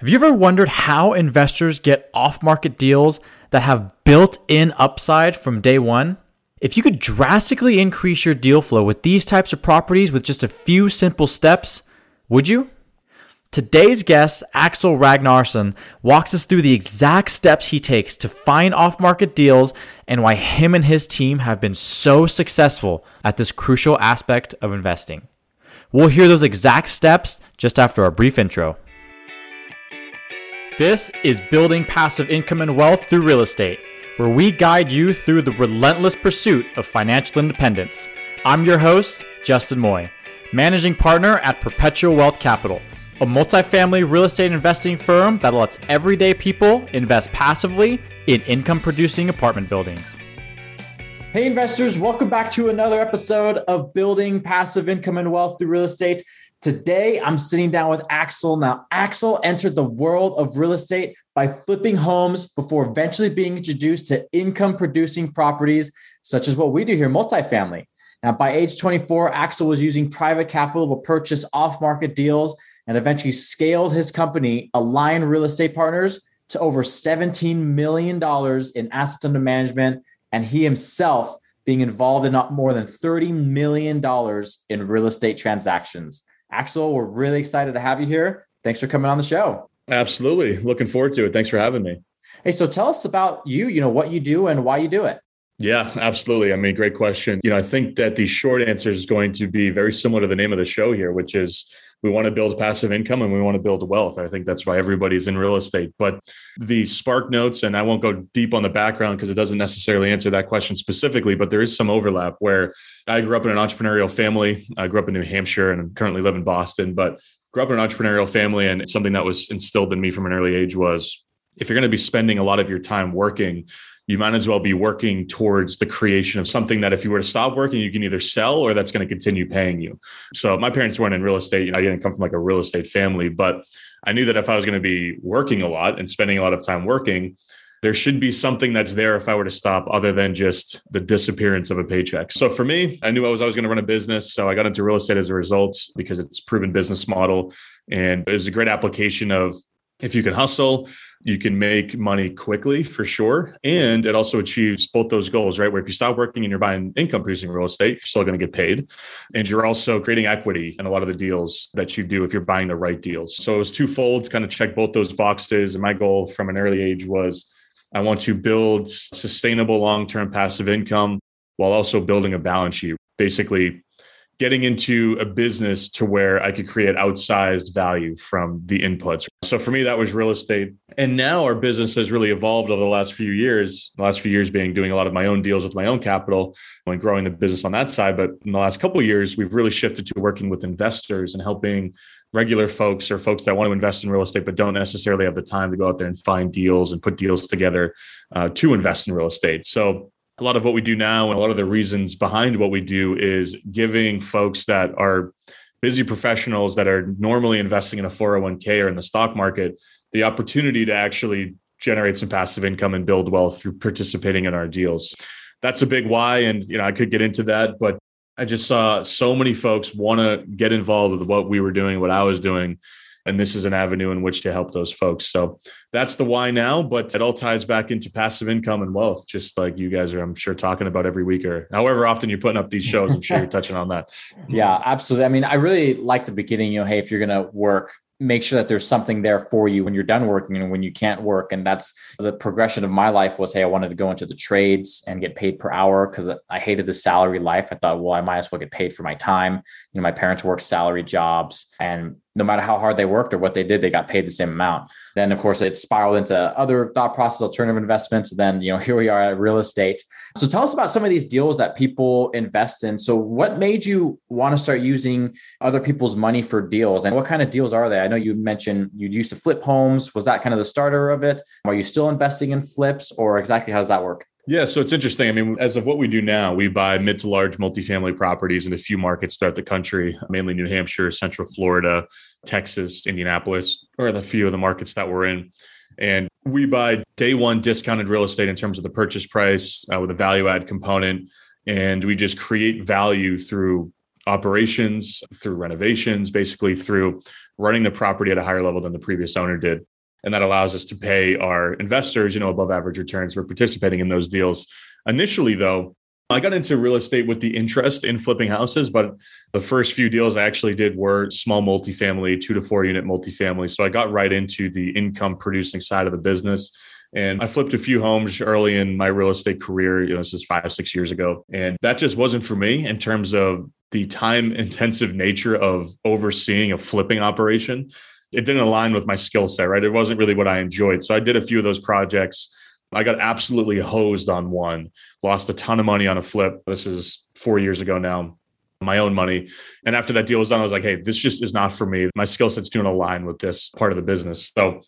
Have you ever wondered how investors get off market deals that have built in upside from day one? If you could drastically increase your deal flow with these types of properties with just a few simple steps, would you? Today's guest, Axel Ragnarsson, walks us through the exact steps he takes to find off market deals and why him and his team have been so successful at this crucial aspect of investing. We'll hear those exact steps just after a brief intro. This is Building Passive Income and Wealth Through Real Estate, where we guide you through the relentless pursuit of financial independence. I'm your host, Justin Moy, managing partner at Perpetual Wealth Capital, a multifamily real estate investing firm that lets everyday people invest passively in income producing apartment buildings. Hey, investors, welcome back to another episode of Building Passive Income and Wealth Through Real Estate. Today, I'm sitting down with Axel. Now, Axel entered the world of real estate by flipping homes before eventually being introduced to income producing properties, such as what we do here, multifamily. Now, by age 24, Axel was using private capital to purchase off market deals and eventually scaled his company, Aligned Real Estate Partners, to over $17 million in assets under management. And he himself being involved in more than $30 million in real estate transactions. Axel, we're really excited to have you here. Thanks for coming on the show. Absolutely. Looking forward to it. Thanks for having me. Hey, so tell us about you, you know, what you do and why you do it. Yeah, absolutely. I mean, great question. You know, I think that the short answer is going to be very similar to the name of the show here, which is we want to build passive income and we want to build wealth. I think that's why everybody's in real estate. But the spark notes, and I won't go deep on the background because it doesn't necessarily answer that question specifically, but there is some overlap where I grew up in an entrepreneurial family. I grew up in New Hampshire and I currently live in Boston, but grew up in an entrepreneurial family. And something that was instilled in me from an early age was if you're going to be spending a lot of your time working, you might as well be working towards the creation of something that if you were to stop working, you can either sell or that's going to continue paying you. So my parents weren't in real estate. You know, I didn't come from like a real estate family, but I knew that if I was going to be working a lot and spending a lot of time working, there should be something that's there if I were to stop other than just the disappearance of a paycheck. So for me, I knew I was always going to run a business. So I got into real estate as a result because it's proven business model. And it was a great application of if you can hustle, you can make money quickly for sure. And it also achieves both those goals, right? Where if you stop working and you're buying income producing real estate, you're still going to get paid. And you're also creating equity in a lot of the deals that you do if you're buying the right deals. So it was twofold to kind of check both those boxes. And my goal from an early age was I want to build sustainable long term passive income while also building a balance sheet. Basically, getting into a business to where I could create outsized value from the inputs. So for me, that was real estate. And now our business has really evolved over the last few years. The last few years being doing a lot of my own deals with my own capital and growing the business on that side. But in the last couple of years, we've really shifted to working with investors and helping regular folks or folks that want to invest in real estate but don't necessarily have the time to go out there and find deals and put deals together uh, to invest in real estate. So a lot of what we do now and a lot of the reasons behind what we do is giving folks that are busy professionals that are normally investing in a 401k or in the stock market the opportunity to actually generate some passive income and build wealth through participating in our deals. That's a big why and you know I could get into that but I just saw so many folks want to get involved with what we were doing, what I was doing and this is an avenue in which to help those folks. So that's the why now, but it all ties back into passive income and wealth, just like you guys are, I'm sure, talking about every week or however often you're putting up these shows. I'm sure you're touching on that. Yeah, absolutely. I mean, I really like the beginning, you know, hey, if you're going to work make sure that there's something there for you when you're done working and when you can't work and that's the progression of my life was hey i wanted to go into the trades and get paid per hour because i hated the salary life i thought well i might as well get paid for my time you know my parents worked salary jobs and no matter how hard they worked or what they did, they got paid the same amount. Then, of course, it spiraled into other thought process, alternative investments. And then, you know, here we are at real estate. So, tell us about some of these deals that people invest in. So, what made you want to start using other people's money for deals, and what kind of deals are they? I know you mentioned you used to flip homes. Was that kind of the starter of it? Are you still investing in flips, or exactly how does that work? Yeah, so it's interesting. I mean, as of what we do now, we buy mid to large multifamily properties in a few markets throughout the country, mainly New Hampshire, Central Florida, Texas, Indianapolis, or the few of the markets that we're in. And we buy day one discounted real estate in terms of the purchase price uh, with a value add component. And we just create value through operations, through renovations, basically through running the property at a higher level than the previous owner did. And that allows us to pay our investors, you know, above average returns for participating in those deals. Initially, though, I got into real estate with the interest in flipping houses, but the first few deals I actually did were small multifamily, two to four unit multifamily. So I got right into the income producing side of the business. And I flipped a few homes early in my real estate career. You know, this is five, six years ago. And that just wasn't for me in terms of the time intensive nature of overseeing a flipping operation. It didn't align with my skill set, right? It wasn't really what I enjoyed. So I did a few of those projects I got absolutely hosed on one, lost a ton of money on a flip. This is four years ago now, my own money. And after that deal was done, I was like, hey, this just is not for me. My skill set's doing align with this part of the business. So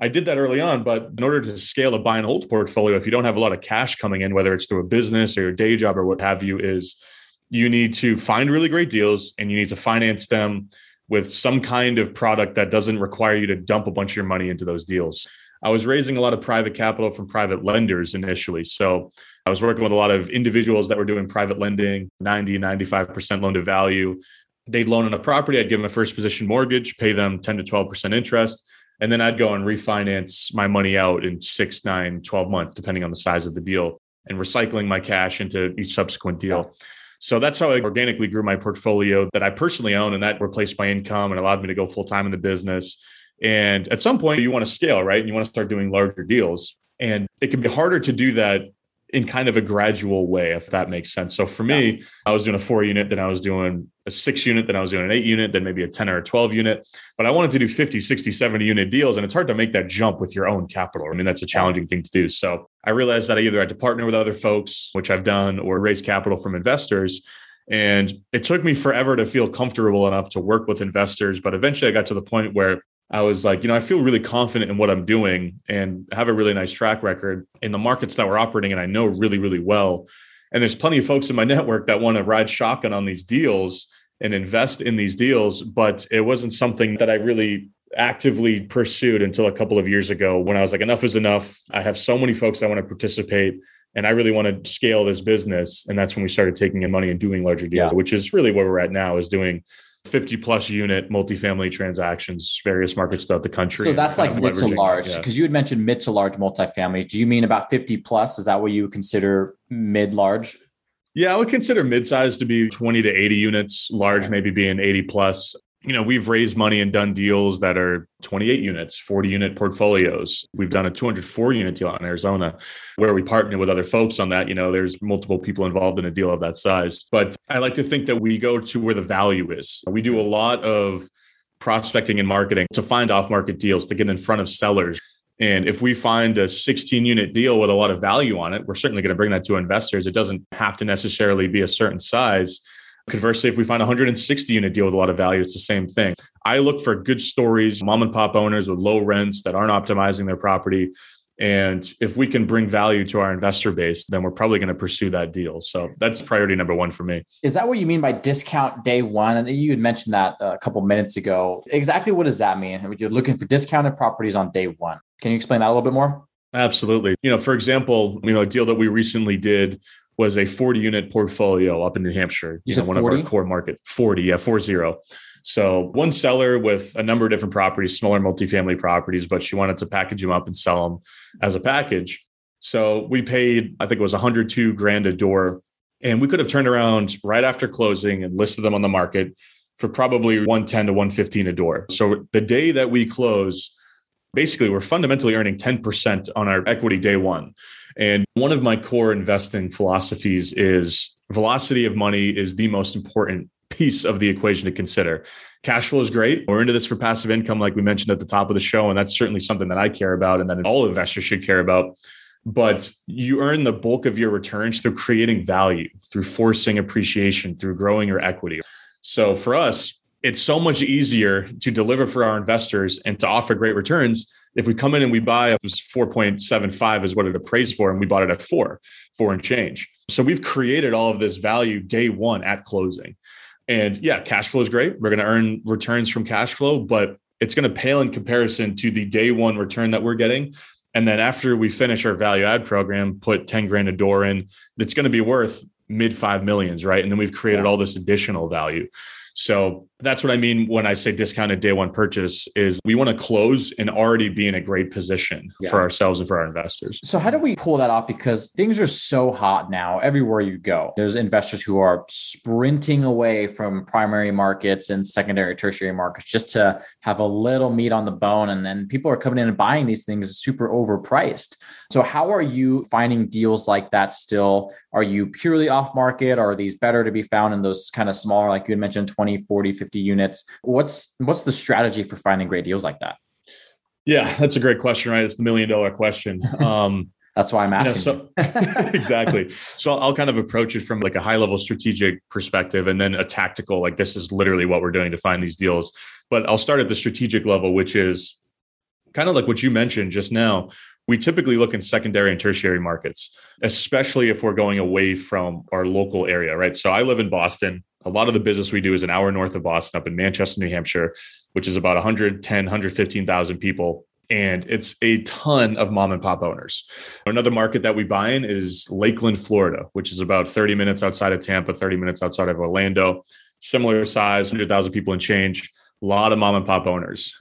I did that early on, but in order to scale a buy and hold portfolio, if you don't have a lot of cash coming in, whether it's through a business or your day job or what have you, is you need to find really great deals and you need to finance them with some kind of product that doesn't require you to dump a bunch of your money into those deals. I was raising a lot of private capital from private lenders initially. So I was working with a lot of individuals that were doing private lending, 90, 95% loan to value. They'd loan on a property, I'd give them a first position mortgage, pay them 10 to 12% interest. And then I'd go and refinance my money out in six, nine, 12 months, depending on the size of the deal, and recycling my cash into each subsequent deal. So that's how I organically grew my portfolio that I personally own. And that replaced my income and allowed me to go full time in the business and at some point, you want to scale, right? And you want to start doing larger deals. And it can be harder to do that in kind of a gradual way, if that makes sense. So for me, I was doing a four unit, then I was doing a six unit, then I was doing an eight unit, then maybe a 10 or a 12 unit. But I wanted to do 50, 60, 70 unit deals. And it's hard to make that jump with your own capital. I mean, that's a challenging thing to do. So I realized that I either had to partner with other folks, which I've done, or raise capital from investors. And it took me forever to feel comfortable enough to work with investors. But eventually I got to the point where I was like, you know, I feel really confident in what I'm doing and have a really nice track record in the markets that we're operating and I know really, really well. And there's plenty of folks in my network that want to ride shotgun on these deals and invest in these deals, but it wasn't something that I really actively pursued until a couple of years ago when I was like, enough is enough. I have so many folks that want to participate and I really want to scale this business. And that's when we started taking in money and doing larger deals, yeah. which is really where we're at now is doing 50 plus unit multifamily transactions, various markets throughout the country. So that's like mid to large because yeah. you had mentioned mid to large multifamily. Do you mean about 50 plus? Is that what you would consider mid large? Yeah, I would consider mid size to be 20 to 80 units, large maybe being 80 plus you know, we've raised money and done deals that are 28 units, 40 unit portfolios. We've done a 204 unit deal in Arizona where we partner with other folks on that. You know, there's multiple people involved in a deal of that size. But I like to think that we go to where the value is. We do a lot of prospecting and marketing to find off market deals to get in front of sellers. And if we find a 16 unit deal with a lot of value on it, we're certainly going to bring that to investors. It doesn't have to necessarily be a certain size Conversely, if we find a 160 unit deal with a lot of value, it's the same thing. I look for good stories, mom and pop owners with low rents that aren't optimizing their property. And if we can bring value to our investor base, then we're probably going to pursue that deal. So that's priority number one for me. Is that what you mean by discount day one? And you had mentioned that uh, a couple minutes ago. Exactly what does that mean? You're looking for discounted properties on day one. Can you explain that a little bit more? Absolutely. You know, for example, you know, a deal that we recently did was a 40 unit portfolio up in New Hampshire. You, you know, one 40? of our core markets. 40, yeah, four zero. So one seller with a number of different properties, smaller multifamily properties, but she wanted to package them up and sell them as a package. So we paid, I think it was 102 grand a door. And we could have turned around right after closing and listed them on the market for probably 110 to 115 a door. So the day that we close, basically we're fundamentally earning 10% on our equity day one. And one of my core investing philosophies is velocity of money is the most important piece of the equation to consider. Cash flow is great. We're into this for passive income, like we mentioned at the top of the show. And that's certainly something that I care about and that all investors should care about. But you earn the bulk of your returns through creating value, through forcing appreciation, through growing your equity. So for us, it's so much easier to deliver for our investors and to offer great returns if we come in and we buy it was 4.75 is what it appraised for and we bought it at 4 4 and change. So we've created all of this value day one at closing. And yeah cash flow is great. We're going to earn returns from cash flow but it's going to pale in comparison to the day one return that we're getting. And then after we finish our value add program put 10 grand a door in it's going to be worth mid five millions right? And then we've created all this additional value So that's what I mean when I say discounted day one purchase is we want to close and already be in a great position yeah. for ourselves and for our investors. So how do we pull that off? Because things are so hot now everywhere you go. There's investors who are sprinting away from primary markets and secondary, tertiary markets just to have a little meat on the bone. And then people are coming in and buying these things super overpriced. So how are you finding deals like that still? Are you purely off market? Or are these better to be found in those kind of smaller, like you had mentioned, 20, 40, 50 50 units. What's what's the strategy for finding great deals like that? Yeah, that's a great question, right? It's the million dollar question. Um, that's why I'm asking. so, exactly. So I'll kind of approach it from like a high level strategic perspective and then a tactical, like this is literally what we're doing to find these deals. But I'll start at the strategic level, which is kind of like what you mentioned just now. We typically look in secondary and tertiary markets, especially if we're going away from our local area, right? So I live in Boston a lot of the business we do is an hour north of Boston, up in Manchester, New Hampshire, which is about 110, 115,000 people. And it's a ton of mom and pop owners. Another market that we buy in is Lakeland, Florida, which is about 30 minutes outside of Tampa, 30 minutes outside of Orlando. Similar size, 100,000 people and change. A lot of mom and pop owners.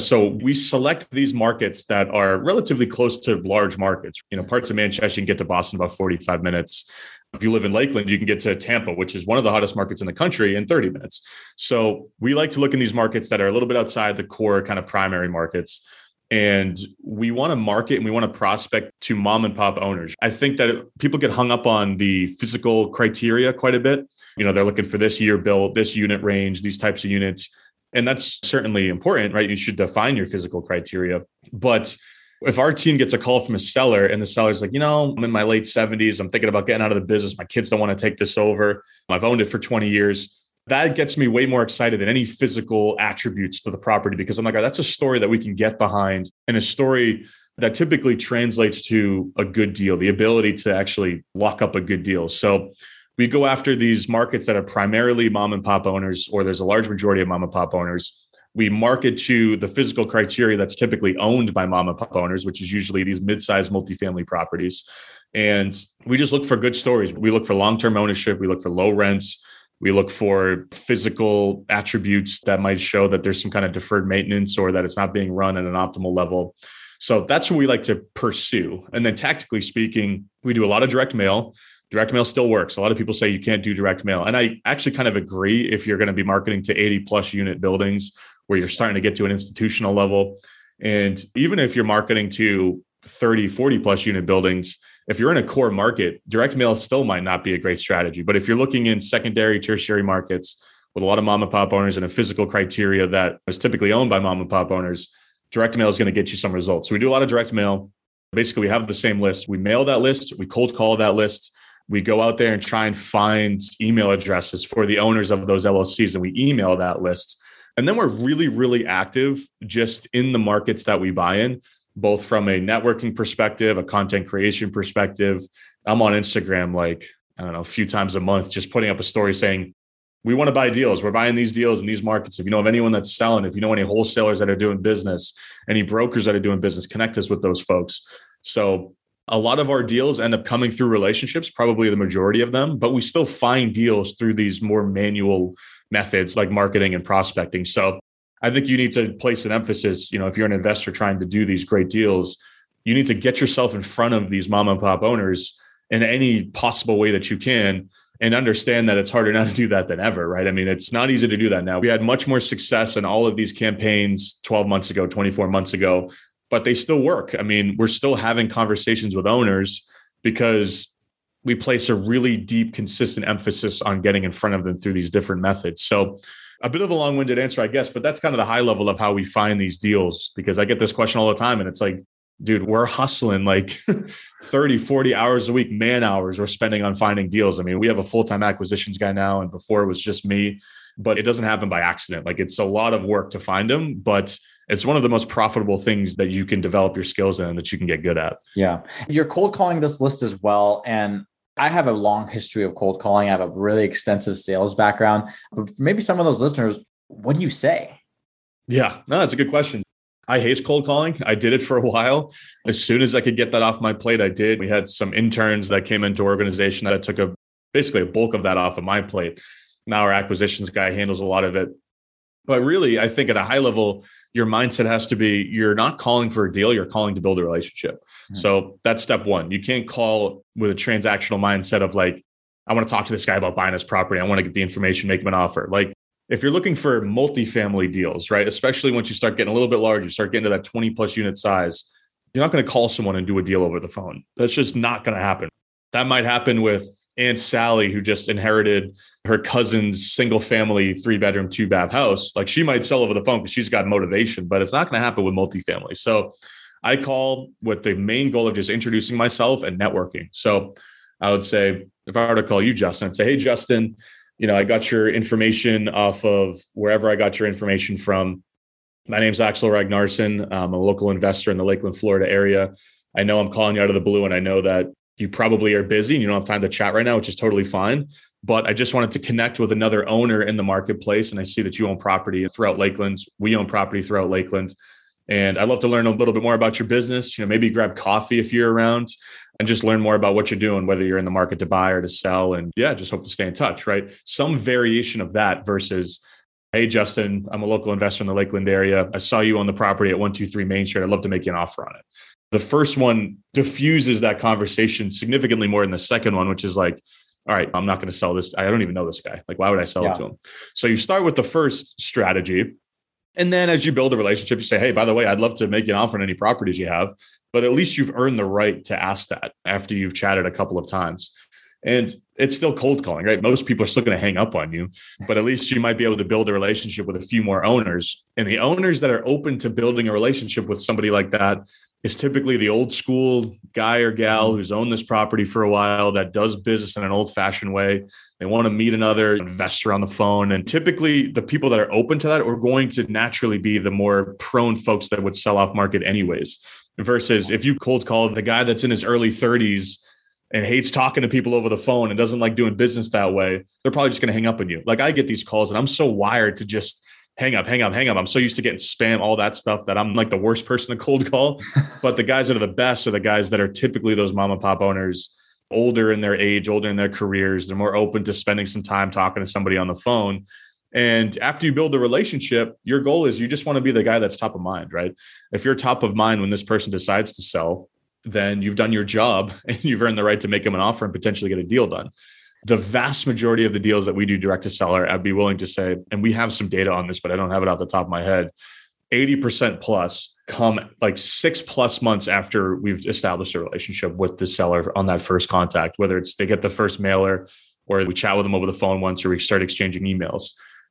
So we select these markets that are relatively close to large markets. You know, parts of Manchester, you can get to Boston about 45 minutes if you live in Lakeland, you can get to Tampa, which is one of the hottest markets in the country, in 30 minutes. So we like to look in these markets that are a little bit outside the core kind of primary markets. And we want to market and we want to prospect to mom and pop owners. I think that people get hung up on the physical criteria quite a bit. You know, they're looking for this year built, this unit range, these types of units. And that's certainly important, right? You should define your physical criteria. But if our team gets a call from a seller and the seller's like, you know, I'm in my late 70s, I'm thinking about getting out of the business. My kids don't want to take this over. I've owned it for 20 years. That gets me way more excited than any physical attributes to the property because I'm like, oh, that's a story that we can get behind and a story that typically translates to a good deal, the ability to actually lock up a good deal. So we go after these markets that are primarily mom and pop owners, or there's a large majority of mom and pop owners we market to the physical criteria that's typically owned by mom and pop owners, which is usually these mid-sized multifamily properties. And we just look for good stories. We look for long-term ownership. We look for low rents. We look for physical attributes that might show that there's some kind of deferred maintenance or that it's not being run at an optimal level. So that's what we like to pursue. And then tactically speaking, we do a lot of direct mail. Direct mail still works. A lot of people say you can't do direct mail. And I actually kind of agree if you're going to be marketing to 80 plus unit buildings where you're starting to get to an institutional level. And even if you're marketing to 30, 40 plus unit buildings, if you're in a core market, direct mail still might not be a great strategy. But if you're looking in secondary, tertiary markets with a lot of mom and pop owners and a physical criteria that is typically owned by mom and pop owners, direct mail is going to get you some results. So we do a lot of direct mail. Basically, we have the same list. We mail that list, we cold call that list. We go out there and try and find email addresses for the owners of those LLCs and we email that list and then we're really, really active just in the markets that we buy in, both from a networking perspective, a content creation perspective. I'm on Instagram like, I don't know, a few times a month, just putting up a story saying, we want to buy deals. We're buying these deals in these markets. If you know of anyone that's selling, if you know any wholesalers that are doing business, any brokers that are doing business, connect us with those folks. So a lot of our deals end up coming through relationships, probably the majority of them, but we still find deals through these more manual methods like marketing and prospecting. So I think you need to place an emphasis, you know, if you're an investor trying to do these great deals, you need to get yourself in front of these mom and pop owners in any possible way that you can and understand that it's harder now to do that than ever, right? I mean, it's not easy to do that now. We had much more success in all of these campaigns 12 months ago, 24 months ago, but they still work. I mean, we're still having conversations with owners because we place a really deep, consistent emphasis on getting in front of them through these different methods. So, a bit of a long winded answer, I guess, but that's kind of the high level of how we find these deals because I get this question all the time. And it's like, dude, we're hustling like 30, 40 hours a week, man hours we're spending on finding deals. I mean, we have a full time acquisitions guy now, and before it was just me, but it doesn't happen by accident. Like, it's a lot of work to find them, but it's one of the most profitable things that you can develop your skills in that you can get good at. Yeah. You're cold calling this list as well. And I have a long history of cold calling. I have a really extensive sales background. But maybe some of those listeners, what do you say? Yeah, no, that's a good question. I hate cold calling. I did it for a while. As soon as I could get that off my plate, I did. We had some interns that came into organization that took a basically a bulk of that off of my plate. Now our acquisitions guy handles a lot of it. But really, I think at a high level, your mindset has to be you're not calling for a deal, you're calling to build a relationship. Mm-hmm. So that's step one. You can't call with a transactional mindset of like, I want to talk to this guy about buying his property. I want to get the information, make him an offer. Like if you're looking for multifamily deals, right? Especially once you start getting a little bit larger, you start getting to that 20 plus unit size, you're not going to call someone and do a deal over the phone. That's just not going to happen. That might happen with Aunt Sally, who just inherited her cousin's single family, three bedroom, two bath house. Like she might sell over the phone because she's got motivation, but it's not going to happen with multifamily. So I call with the main goal of just introducing myself and networking. So I would say, if I were to call you, Justin, I'd say, Hey, Justin, you know, I got your information off of wherever I got your information from. My name's Axel Ragnarsson. I'm a local investor in the Lakeland, Florida area. I know I'm calling you out of the blue, and I know that you probably are busy and you don't have time to chat right now, which is totally fine. But I just wanted to connect with another owner in the marketplace. And I see that you own property throughout Lakeland. We own property throughout Lakeland. And I'd love to learn a little bit more about your business. You know, maybe grab coffee if you're around and just learn more about what you're doing, whether you're in the market to buy or to sell. And yeah, just hope to stay in touch, right? Some variation of that versus, hey, Justin, I'm a local investor in the Lakeland area. I saw you on the property at 123 Main Street. I'd love to make you an offer on it. The first one diffuses that conversation significantly more than the second one, which is like, all right, I'm not going to sell this. I don't even know this guy. Like, why would I sell yeah. it to him? So you start with the first strategy. And then as you build a relationship, you say, hey, by the way, I'd love to make you an offer on any properties you have but at least you've earned the right to ask that after you've chatted a couple of times. And it's still cold calling, right? Most people are still going to hang up on you, but at least you might be able to build a relationship with a few more owners. And the owners that are open to building a relationship with somebody like that is typically the old school guy or gal mm-hmm. who's owned this property for a while that does business in an old fashioned way. They want to meet another investor on the phone. And typically, the people that are open to that are going to naturally be the more prone folks that would sell off market, anyways versus if you cold call the guy that's in his early 30s and hates talking to people over the phone and doesn't like doing business that way, they're probably just going to hang up on you. Like I get these calls and I'm so wired to just hang up, hang up, hang up. I'm so used to getting spam, all that stuff that I'm like the worst person to cold call. but the guys that are the best are the guys that are typically those mom and pop owners, older in their age, older in their careers. They're more open to spending some time talking to somebody on the phone and after you build a relationship, your goal is you just want to be the guy that's top of mind, right? If you're top of mind when this person decides to sell, then you've done your job and you've earned the right to make them an offer and potentially get a deal done. The vast majority of the deals that we do direct to seller, I'd be willing to say, and we have some data on this, but I don't have it off the top of my head. 80% plus come like six plus months after we've established a relationship with the seller on that first contact, whether it's they get the first mailer or we chat with them over the phone once or we start exchanging emails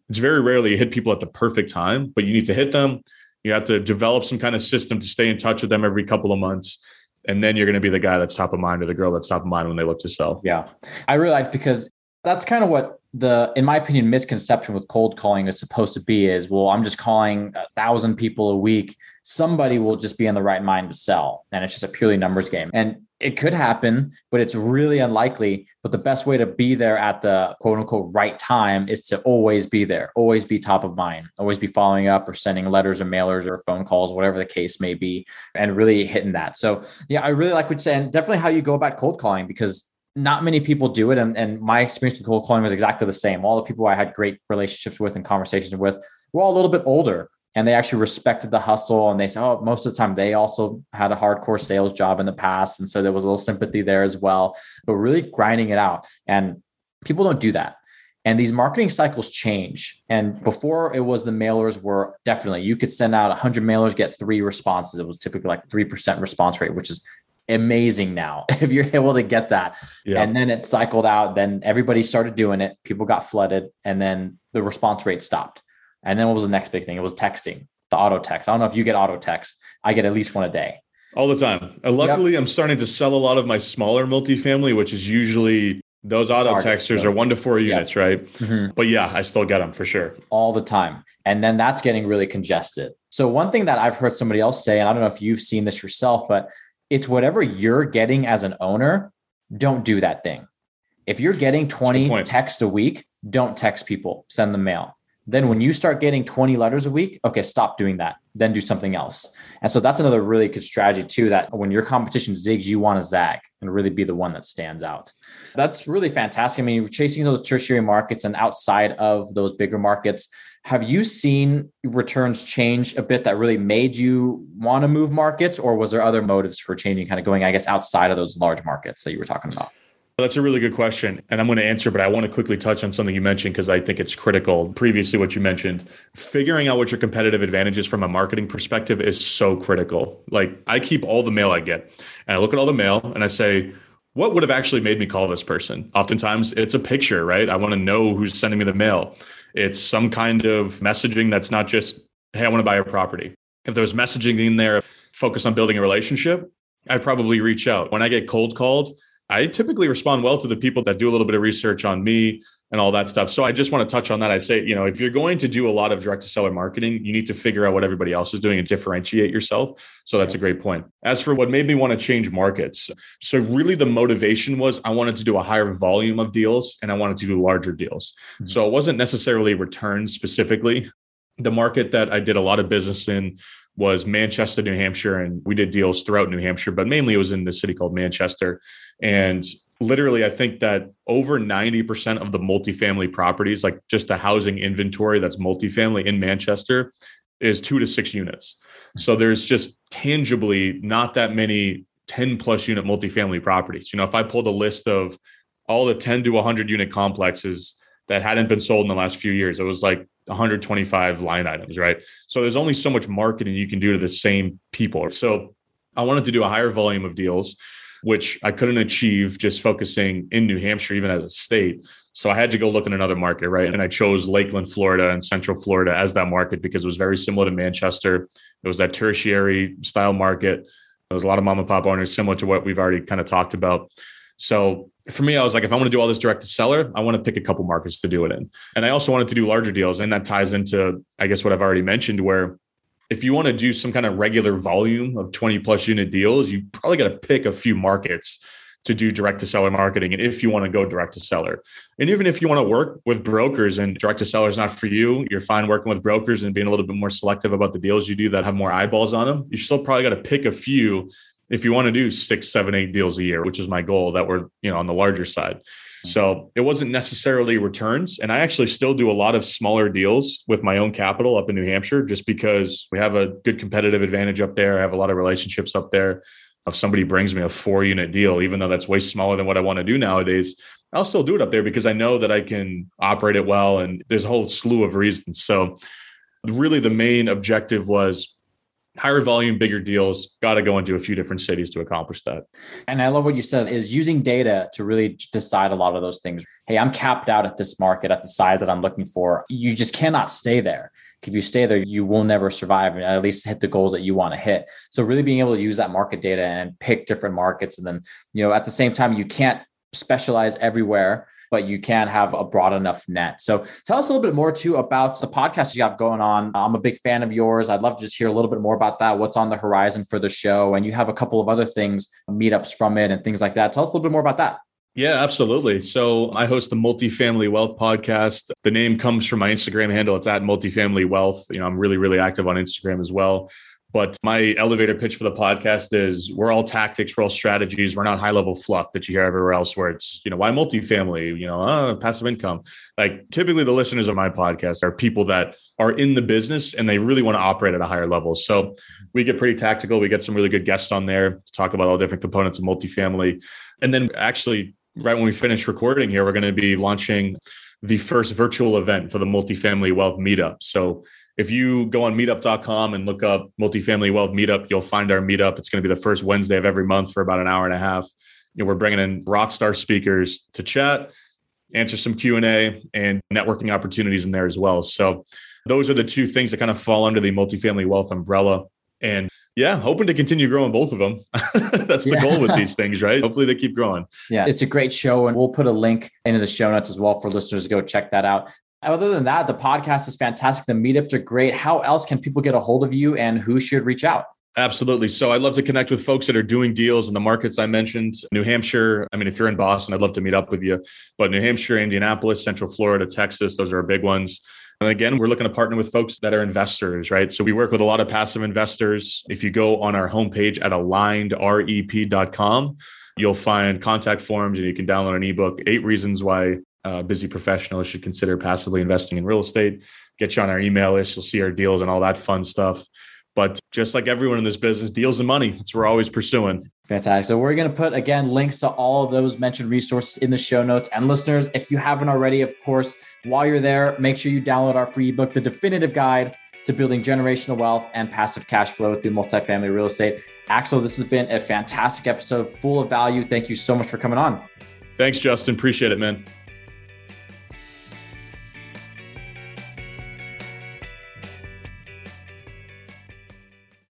it's very rarely you hit people at the perfect time, but you need to hit them. You have to develop some kind of system to stay in touch with them every couple of months. And then you're going to be the guy that's top of mind or the girl that's top of mind when they look to sell. Yeah. I realize because that's kind of what the, in my opinion, misconception with cold calling is supposed to be is, well, I'm just calling a thousand people a week. Somebody will just be in the right mind to sell. And it's just a purely numbers game. And it could happen, but it's really unlikely. But the best way to be there at the quote unquote right time is to always be there, always be top of mind, always be following up or sending letters or mailers or phone calls, whatever the case may be, and really hitting that. So, yeah, I really like what you're saying. Definitely how you go about cold calling because not many people do it. And, and my experience with cold calling was exactly the same. All the people I had great relationships with and conversations with were all a little bit older and they actually respected the hustle and they said oh most of the time they also had a hardcore sales job in the past and so there was a little sympathy there as well but really grinding it out and people don't do that. And these marketing cycles change and before it was the mailers were definitely you could send out 100 mailers get three responses. It was typically like 3% response rate which is amazing now if you're able to get that. Yeah. and then it cycled out then everybody started doing it people got flooded and then the response rate stopped and then what was the next big thing? It was texting, the auto text. I don't know if you get auto text. I get at least one a day. All the time. Luckily, yep. I'm starting to sell a lot of my smaller multifamily, which is usually those auto texters are one to four units, yep. right? Mm-hmm. But yeah, I still get them for sure. All the time. And then that's getting really congested. So, one thing that I've heard somebody else say, and I don't know if you've seen this yourself, but it's whatever you're getting as an owner, don't do that thing. If you're getting 20 texts a week, don't text people, send them mail. Then when you start getting 20 letters a week, okay, stop doing that. Then do something else. And so that's another really good strategy too, that when your competition zigs, you want to zag. and really be the one that stands out. That's really fantastic. I mean, you're chasing those tertiary markets and outside of those bigger markets, have you seen returns change a bit that really made you want to move markets, or was there other motives for changing, kind of going, I guess, outside of those large markets that you were talking about? That's a really good question. And I'm going to answer, but I want to quickly touch on something you mentioned because I think it's critical. Previously, what you mentioned, figuring out what your competitive advantage is from a marketing perspective is so critical. Like, I keep all the mail I get and I look at all the mail and I say, what would have actually made me call this person? Oftentimes, it's a picture, right? I want to know who's sending me the mail. It's some kind of messaging that's not just, hey, I want to buy a property. If there's messaging in there, focus on building a relationship, I'd probably reach out. When I get cold called, I typically respond well to the people that do a little bit of research on me and all that stuff. So I just want to touch on that. I say, you know, if you're going to do a lot of direct to seller marketing, you need to figure out what everybody else is doing and differentiate yourself. So that's a great point. As for what made me want to change markets, so really the motivation was I wanted to do a higher volume of deals and I wanted to do larger deals. Mm-hmm. So it wasn't necessarily returns specifically. The market that I did a lot of business in was Manchester, New Hampshire, and we did deals throughout New Hampshire, but mainly it was in the city called Manchester. And literally, I think that over 90% of the multifamily properties, like just the housing inventory that's multifamily in Manchester, is two to six units. So there's just tangibly not that many 10 plus unit multifamily properties. You know, if I pulled a list of all the 10 to 100 unit complexes that hadn't been sold in the last few years, it was like 125 line items, right? So there's only so much marketing you can do to the same people. So I wanted to do a higher volume of deals, which I couldn't achieve just focusing in New Hampshire, even as a state. So I had to go look in another market, right? And I chose Lakeland, Florida and Central Florida as that market because it was very similar to Manchester. It was that tertiary style market. There was a lot of mom and pop owners, similar to what we've already kind of talked about. So for me, I was like, if I want to do all this direct to seller, I want to pick a couple markets to do it in. And I also wanted to do larger deals. And that ties into, I guess, what I've already mentioned, where if you want to do some kind of regular volume of 20 plus unit deals, you probably got to pick a few markets to do direct to seller marketing. And if you want to go direct to seller, and even if you want to work with brokers and direct to seller is not for you, you're fine working with brokers and being a little bit more selective about the deals you do that have more eyeballs on them. You still probably got to pick a few if you want to do six, seven, eight deals a year, which is my goal that we're, you know, on the larger side. So it wasn't necessarily returns. And I actually still do a lot of smaller deals with my own capital up in New Hampshire, just because we have a good competitive advantage up there. I have a lot of relationships up there. If somebody brings me a four unit deal, even though that's way smaller than what I want to do nowadays, I'll still do it up there because I know that I can operate it well. And there's a whole slew of reasons. So really the main objective was higher volume, bigger deals, got to go into a few different cities to accomplish that. And I love what you said is using data to really decide a lot of those things. Hey, I'm capped out at this market at the size that I'm looking for. You just cannot stay there. If you stay there, you will never survive and at least hit the goals that you want to hit. So really being able to use that market data and pick different markets and then, you know, at the same time, you can't specialize everywhere but you can have a broad enough net. So tell us a little bit more too about the podcast you have going on. I'm a big fan of yours. I'd love to just hear a little bit more about that. What's on the horizon for the show? And you have a couple of other things, meetups from it and things like that. Tell us a little bit more about that. Yeah, absolutely. So I host the Multifamily Wealth podcast. The name comes from my Instagram handle. It's at Multifamily Wealth. You know, I'm really, really active on Instagram as well. But my elevator pitch for the podcast is we're all tactics, we're all strategies. We're not high level fluff that you hear everywhere else where it's, you know, why multifamily, you know, uh, passive income. Like typically the listeners of my podcast are people that are in the business and they really want to operate at a higher level. So we get pretty tactical. We get some really good guests on there to talk about all different components of multifamily. And then actually, right when we finish recording here, we're going to be launching the first virtual event for the multifamily wealth meetup. So if you go on meetup.com and look up multifamily wealth meetup, you'll find our meetup. It's going to be the first Wednesday of every month for about an hour and a half. You know, we're bringing in rock star speakers to chat, answer some Q&A and networking opportunities in there as well. So those are the two things that kind of fall under the multifamily wealth umbrella. And yeah, hoping to continue growing both of them. That's the yeah. goal with these things, right? Hopefully they keep growing. Yeah, it's a great show. And we'll put a link into the show notes as well for listeners to go check that out. Other than that, the podcast is fantastic. The meetups are great. How else can people get a hold of you and who should reach out? Absolutely. So I'd love to connect with folks that are doing deals in the markets I mentioned. New Hampshire. I mean, if you're in Boston, I'd love to meet up with you. But New Hampshire, Indianapolis, Central Florida, Texas, those are our big ones. And again, we're looking to partner with folks that are investors, right? So we work with a lot of passive investors. If you go on our homepage at alignedrep.com, you'll find contact forms and you can download an ebook, Eight Reasons Why uh, Busy Professionals Should Consider Passively Investing in Real Estate. Get you on our email list. You'll see our deals and all that fun stuff. But just like everyone in this business, deals and money, it's we're always pursuing. Fantastic. So we're going to put again links to all of those mentioned resources in the show notes. And listeners, if you haven't already, of course, while you're there, make sure you download our free ebook, The Definitive Guide to Building Generational Wealth and Passive Cash Flow through Multifamily Real Estate. Axel, this has been a fantastic episode full of value. Thank you so much for coming on. Thanks, Justin. Appreciate it, man.